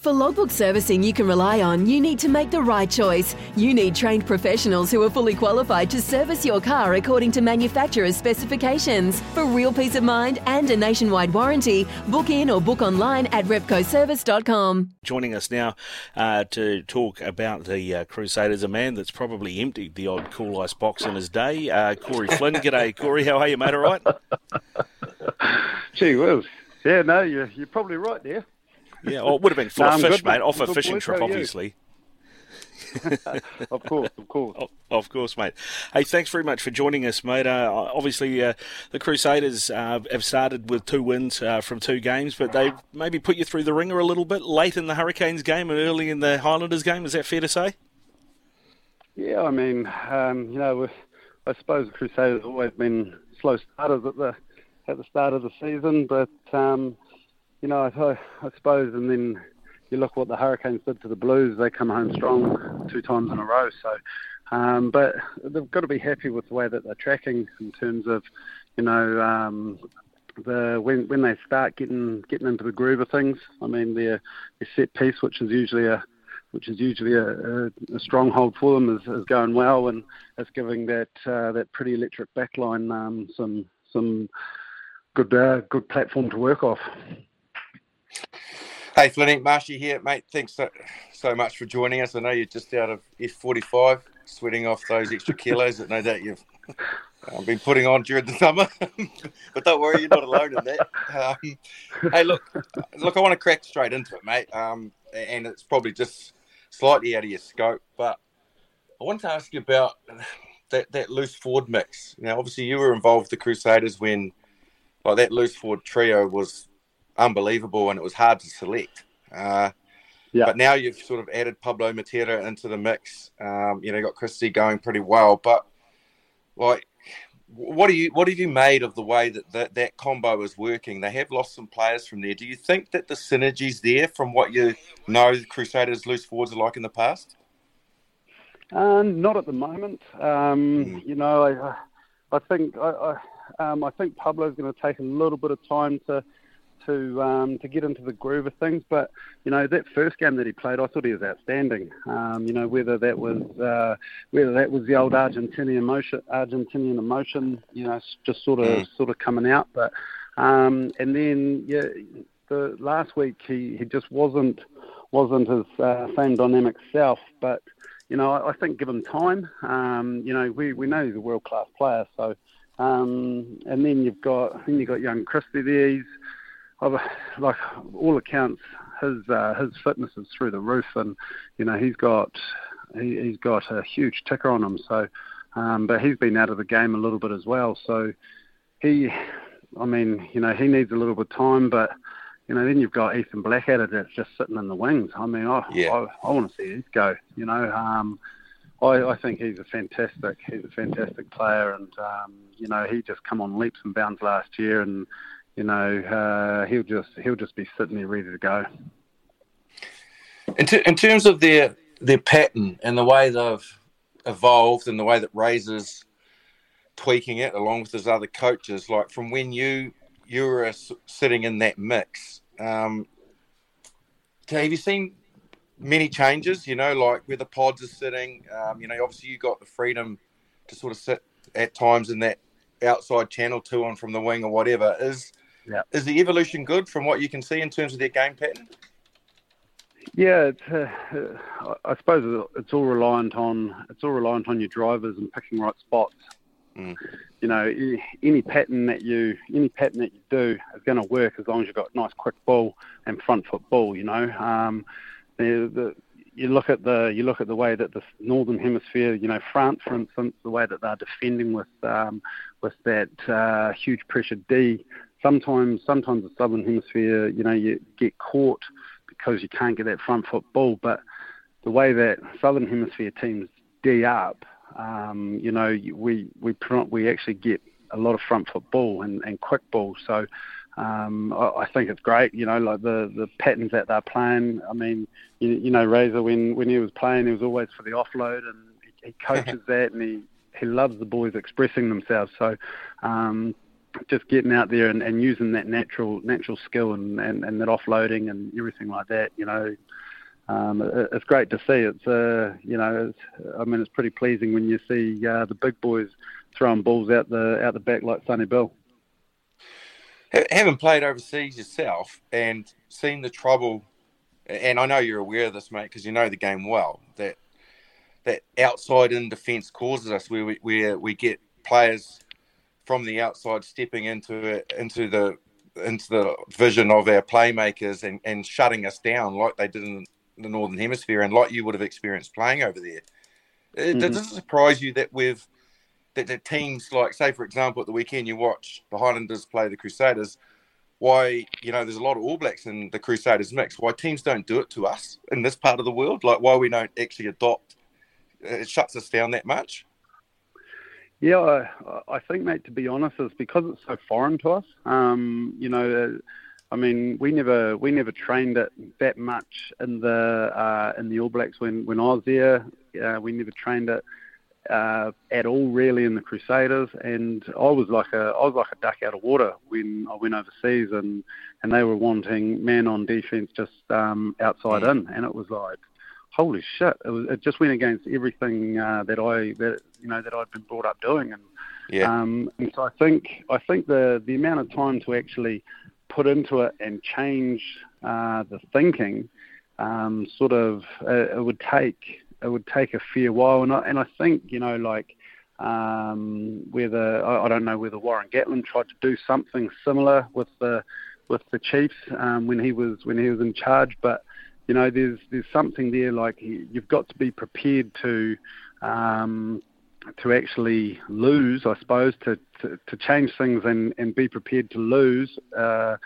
For logbook servicing you can rely on, you need to make the right choice. You need trained professionals who are fully qualified to service your car according to manufacturer's specifications. For real peace of mind and a nationwide warranty, book in or book online at repcoservice.com. Joining us now uh, to talk about the uh, Crusaders, a man that's probably emptied the odd cool ice box in his day, uh, Corey Flynn. G'day, Corey. How are you, mate? All right? Gee whiz. Yeah, no, you're, you're probably right there. Yeah, it would have been full no, of fish, good, mate, off a fishing trip, obviously. of course, of course. Of, of, course, mate. Hey, thanks very much for joining us, mate. Uh, obviously, uh, the Crusaders uh, have started with two wins uh, from two games, but they maybe put you through the ringer a little bit late in the Hurricanes game and early in the Highlanders game. Is that fair to say? Yeah, I mean, um, you know, I suppose the Crusaders have always been slow starters at the at the start of the season, but um, you know, I, I suppose, and then you look what the Hurricanes did to the Blues. They come home strong two times in a row. So, um, but they've got to be happy with the way that they're tracking in terms of, you know, um, the when when they start getting getting into the groove of things. I mean, their, their set piece, which is usually a which is usually a, a, a stronghold for them, is, is going well, and it's giving that uh, that pretty electric backline um, some some good uh, good platform to work off. Hey, Flynn, Marshy here, mate. Thanks so, so much for joining us. I know you're just out of F45, sweating off those extra kilos that no doubt you've uh, been putting on during the summer. but don't worry, you're not alone in that. Um, hey, look, look, I want to crack straight into it, mate. Um, and it's probably just slightly out of your scope, but I wanted to ask you about that, that loose forward mix. Now, obviously, you were involved with the Crusaders when like that loose forward trio was unbelievable, and it was hard to select. Uh, yeah. But now you've sort of added Pablo Matera into the mix. Um, you know, got Christie going pretty well. But like, what do you what have you made of the way that, that that combo is working? They have lost some players from there. Do you think that the synergy's there from what you know the Crusaders loose forwards are like in the past? Um, not at the moment. Um, mm. You know, I, I think I, I, um, I think Pablo's going to take a little bit of time to to um, to get into the groove of things. But you know that first game that he played, I thought he was outstanding. Um, you know whether that was uh, whether that was the old Argentinian emotion, Argentinian emotion, you know, just sort of mm. sort of coming out. But um, and then yeah, the last week he, he just wasn't wasn't his uh, same dynamic self, but. You know, I, I think given time, um, you know, we, we know he's a world class player. So, um, and then you've got then you've got young Christie there. He's like all accounts, his uh, his fitness is through the roof, and you know he's got he, has got a huge ticker on him. So, um, but he's been out of the game a little bit as well. So he, I mean, you know, he needs a little bit of time, but. You know, then you've got Ethan Blackadder that's just sitting in the wings. I mean, I yeah. I, I want to see his go. You know, um, I, I think he's a fantastic he's a fantastic player, and um, you know he just come on leaps and bounds last year, and you know, uh, he'll just he'll just be sitting there ready to go. In, t- in terms of their their pattern and the way they've evolved and the way that Razor's tweaking it along with his other coaches, like from when you you were sitting in that mix, um, have you seen many changes? You know, like where the pods are sitting. Um, you know, obviously you got the freedom to sort of sit at times in that outside channel two on from the wing or whatever. Is yeah. Is the evolution good from what you can see in terms of their game pattern? Yeah, it's, uh, I suppose it's all reliant on it's all reliant on your drivers and picking right spots. Mm. You know, any pattern that you any pattern that you do is going to work as long as you've got nice quick ball and front foot ball. You know, um, the, the you look at the you look at the way that the northern hemisphere, you know, France, for instance, the way that they're defending with um, with that uh, huge pressure D sometimes sometimes the southern hemisphere, you know, you get caught because you can't get that front foot ball. But the way that Southern Hemisphere teams D up, um, you know, we we we actually get a lot of front foot ball and, and quick ball. So um, I, I think it's great. You know, like the the patterns that they're playing. I mean, you, you know, Razor when when he was playing, he was always for the offload, and he, he coaches that, and he he loves the boys expressing themselves. So. Um, just getting out there and, and using that natural natural skill and, and, and that offloading and everything like that, you know, um, it, it's great to see. It's uh, you know, it's, I mean, it's pretty pleasing when you see uh, the big boys throwing balls out the out the back like Sonny Bill. Having played overseas yourself and seen the trouble, and I know you're aware of this, mate, because you know the game well. That that outside in defence causes us where we where we get players from the outside stepping into it, into the into the vision of our playmakers and, and shutting us down like they did in the northern hemisphere and like you would have experienced playing over there. Mm-hmm. Does it surprise you that we've that, that teams like, say, for example, at the weekend you watch the Highlanders play the Crusaders, why, you know, there's a lot of All Blacks in the Crusaders mix. Why teams don't do it to us in this part of the world? Like, why we don't actually adopt, it shuts us down that much? Yeah, I, I think, mate, to be honest, it's because it's so foreign to us. Um, you know, I mean, we never we never trained it that much in the uh, in the All Blacks when when I was there. Uh, we never trained it uh, at all really in the Crusaders, and I was like a I was like a duck out of water when I went overseas, and and they were wanting man on defense just um, outside in, and it was like holy shit! It was it just went against everything uh, that I that you know that I'd been brought up doing, and yeah. Um, and so I think I think the the amount of time to actually put into it and change uh, the thinking um, sort of uh, it would take it would take a fair while. And I, and I think, you know, like um, whether I, I don't know whether Warren Gatland tried to do something similar with the with the Chiefs um, when he was when he was in charge, but you know, there's there's something there like you've got to be prepared to um, to actually lose, I suppose, to, to, to change things and, and be prepared to lose. Uh,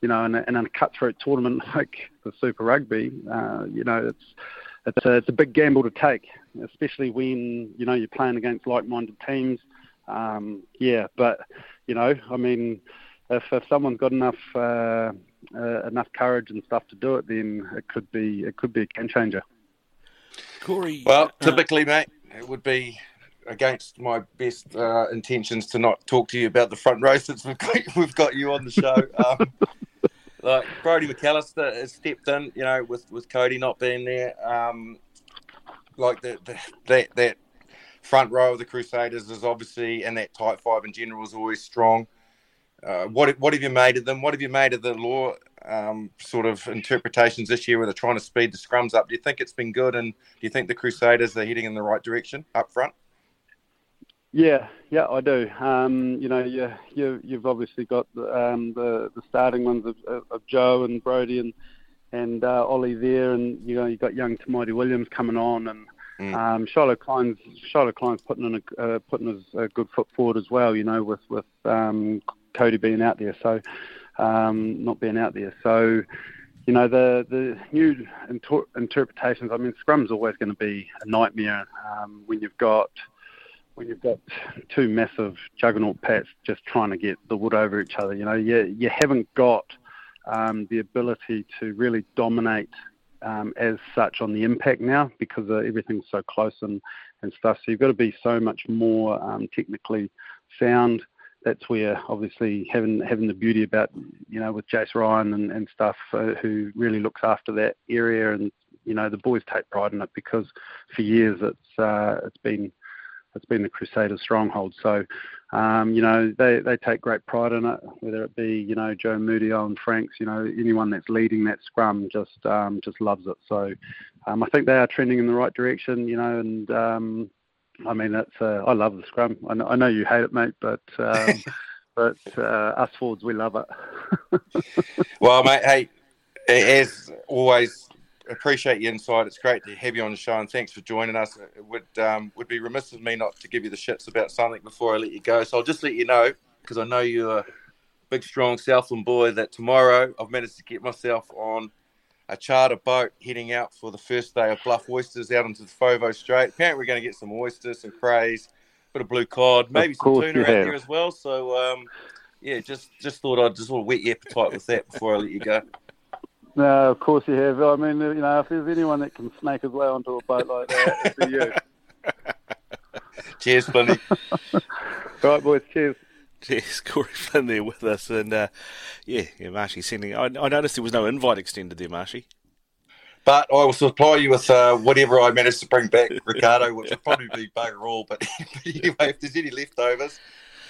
you know, in a, in a cutthroat tournament like the Super Rugby, uh, you know, it's it's a, it's a big gamble to take, especially when you know you're playing against like-minded teams. Um, yeah, but you know, I mean, if if someone's got enough uh, uh, enough courage and stuff to do it, then it could be it could be a game changer. Corey, well, uh, typically, mate, it would be against my best uh, intentions to not talk to you about the front row since we've got, we've got you on the show. Um, like Brodie McAlister has stepped in, you know, with, with Cody not being there. Um, like the, the, that that front row of the Crusaders is obviously, and that tight five in general is always strong. Uh, what what have you made of them? What have you made of the law um, sort of interpretations this year where they're trying to speed the scrums up? Do you think it's been good, and do you think the Crusaders are heading in the right direction up front? Yeah, yeah, I do. Um, you know, you, you you've obviously got um, the the starting ones of, of Joe and Brodie and and uh, Ollie there, and you know you've got young Tamati Williams coming on, and mm. um, Shiloh Klein's Shiloh Klein's putting in a uh, putting his, a good foot forward as well. You know, with with um, Cody being out there, so um, not being out there, so you know the the new inter- interpretations. I mean, scrum's always going to be a nightmare um, when you've got when you've got two massive juggernaut pats just trying to get the wood over each other. You know, you you haven't got um, the ability to really dominate um, as such on the impact now because uh, everything's so close and, and stuff. So you've got to be so much more um, technically sound. That's where obviously having having the beauty about you know with Jace Ryan and, and stuff uh, who really looks after that area and you know the boys take pride in it because for years it's uh, it's been it's been the Crusaders' stronghold. So, um, you know, they, they take great pride in it, whether it be, you know, Joe Moody, and Franks, you know, anyone that's leading that scrum just um, just loves it. So um, I think they are trending in the right direction, you know, and um, I mean, that's uh, I love the scrum. I know, I know you hate it, mate, but um, but uh, us Fords, we love it. well, mate, hey, as always, appreciate your insight. It's great to have you on the show, and thanks for joining us. It would um, would be remiss of me not to give you the shits about something before I let you go. So I'll just let you know because I know you're a big, strong Southland boy. That tomorrow I've managed to get myself on a charter boat heading out for the first day of bluff oysters out into the Foveaux Strait. Apparently, we're going to get some oysters, some crays, bit of blue cod, maybe some tuna out there as well. So, um, yeah, just just thought I'd just want to whet your appetite with that before I let you go. No, of course you have. I mean, you know, if there's anyone that can snake his way onto a boat like that, it's you. cheers, Flinny. right, boys. Cheers. Cheers, Corey Flynn there with us, and uh, yeah, yeah, Marshy sending. I, I, noticed there was no invite extended there, Marshy. But I will supply you with uh, whatever I managed to bring back, Ricardo, which will probably be bugger all. But anyway, if there's any leftovers,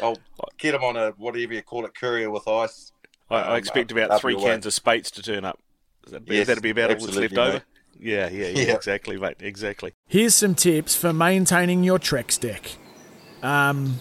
I'll get them on a whatever you call it courier with ice. I, I um, expect about three cans way. of Speight's to turn up. That, yes, that'll be about all that's left over. Yeah, yeah, yeah, yeah, exactly, mate, exactly. Here's some tips for maintaining your Trex deck. Um,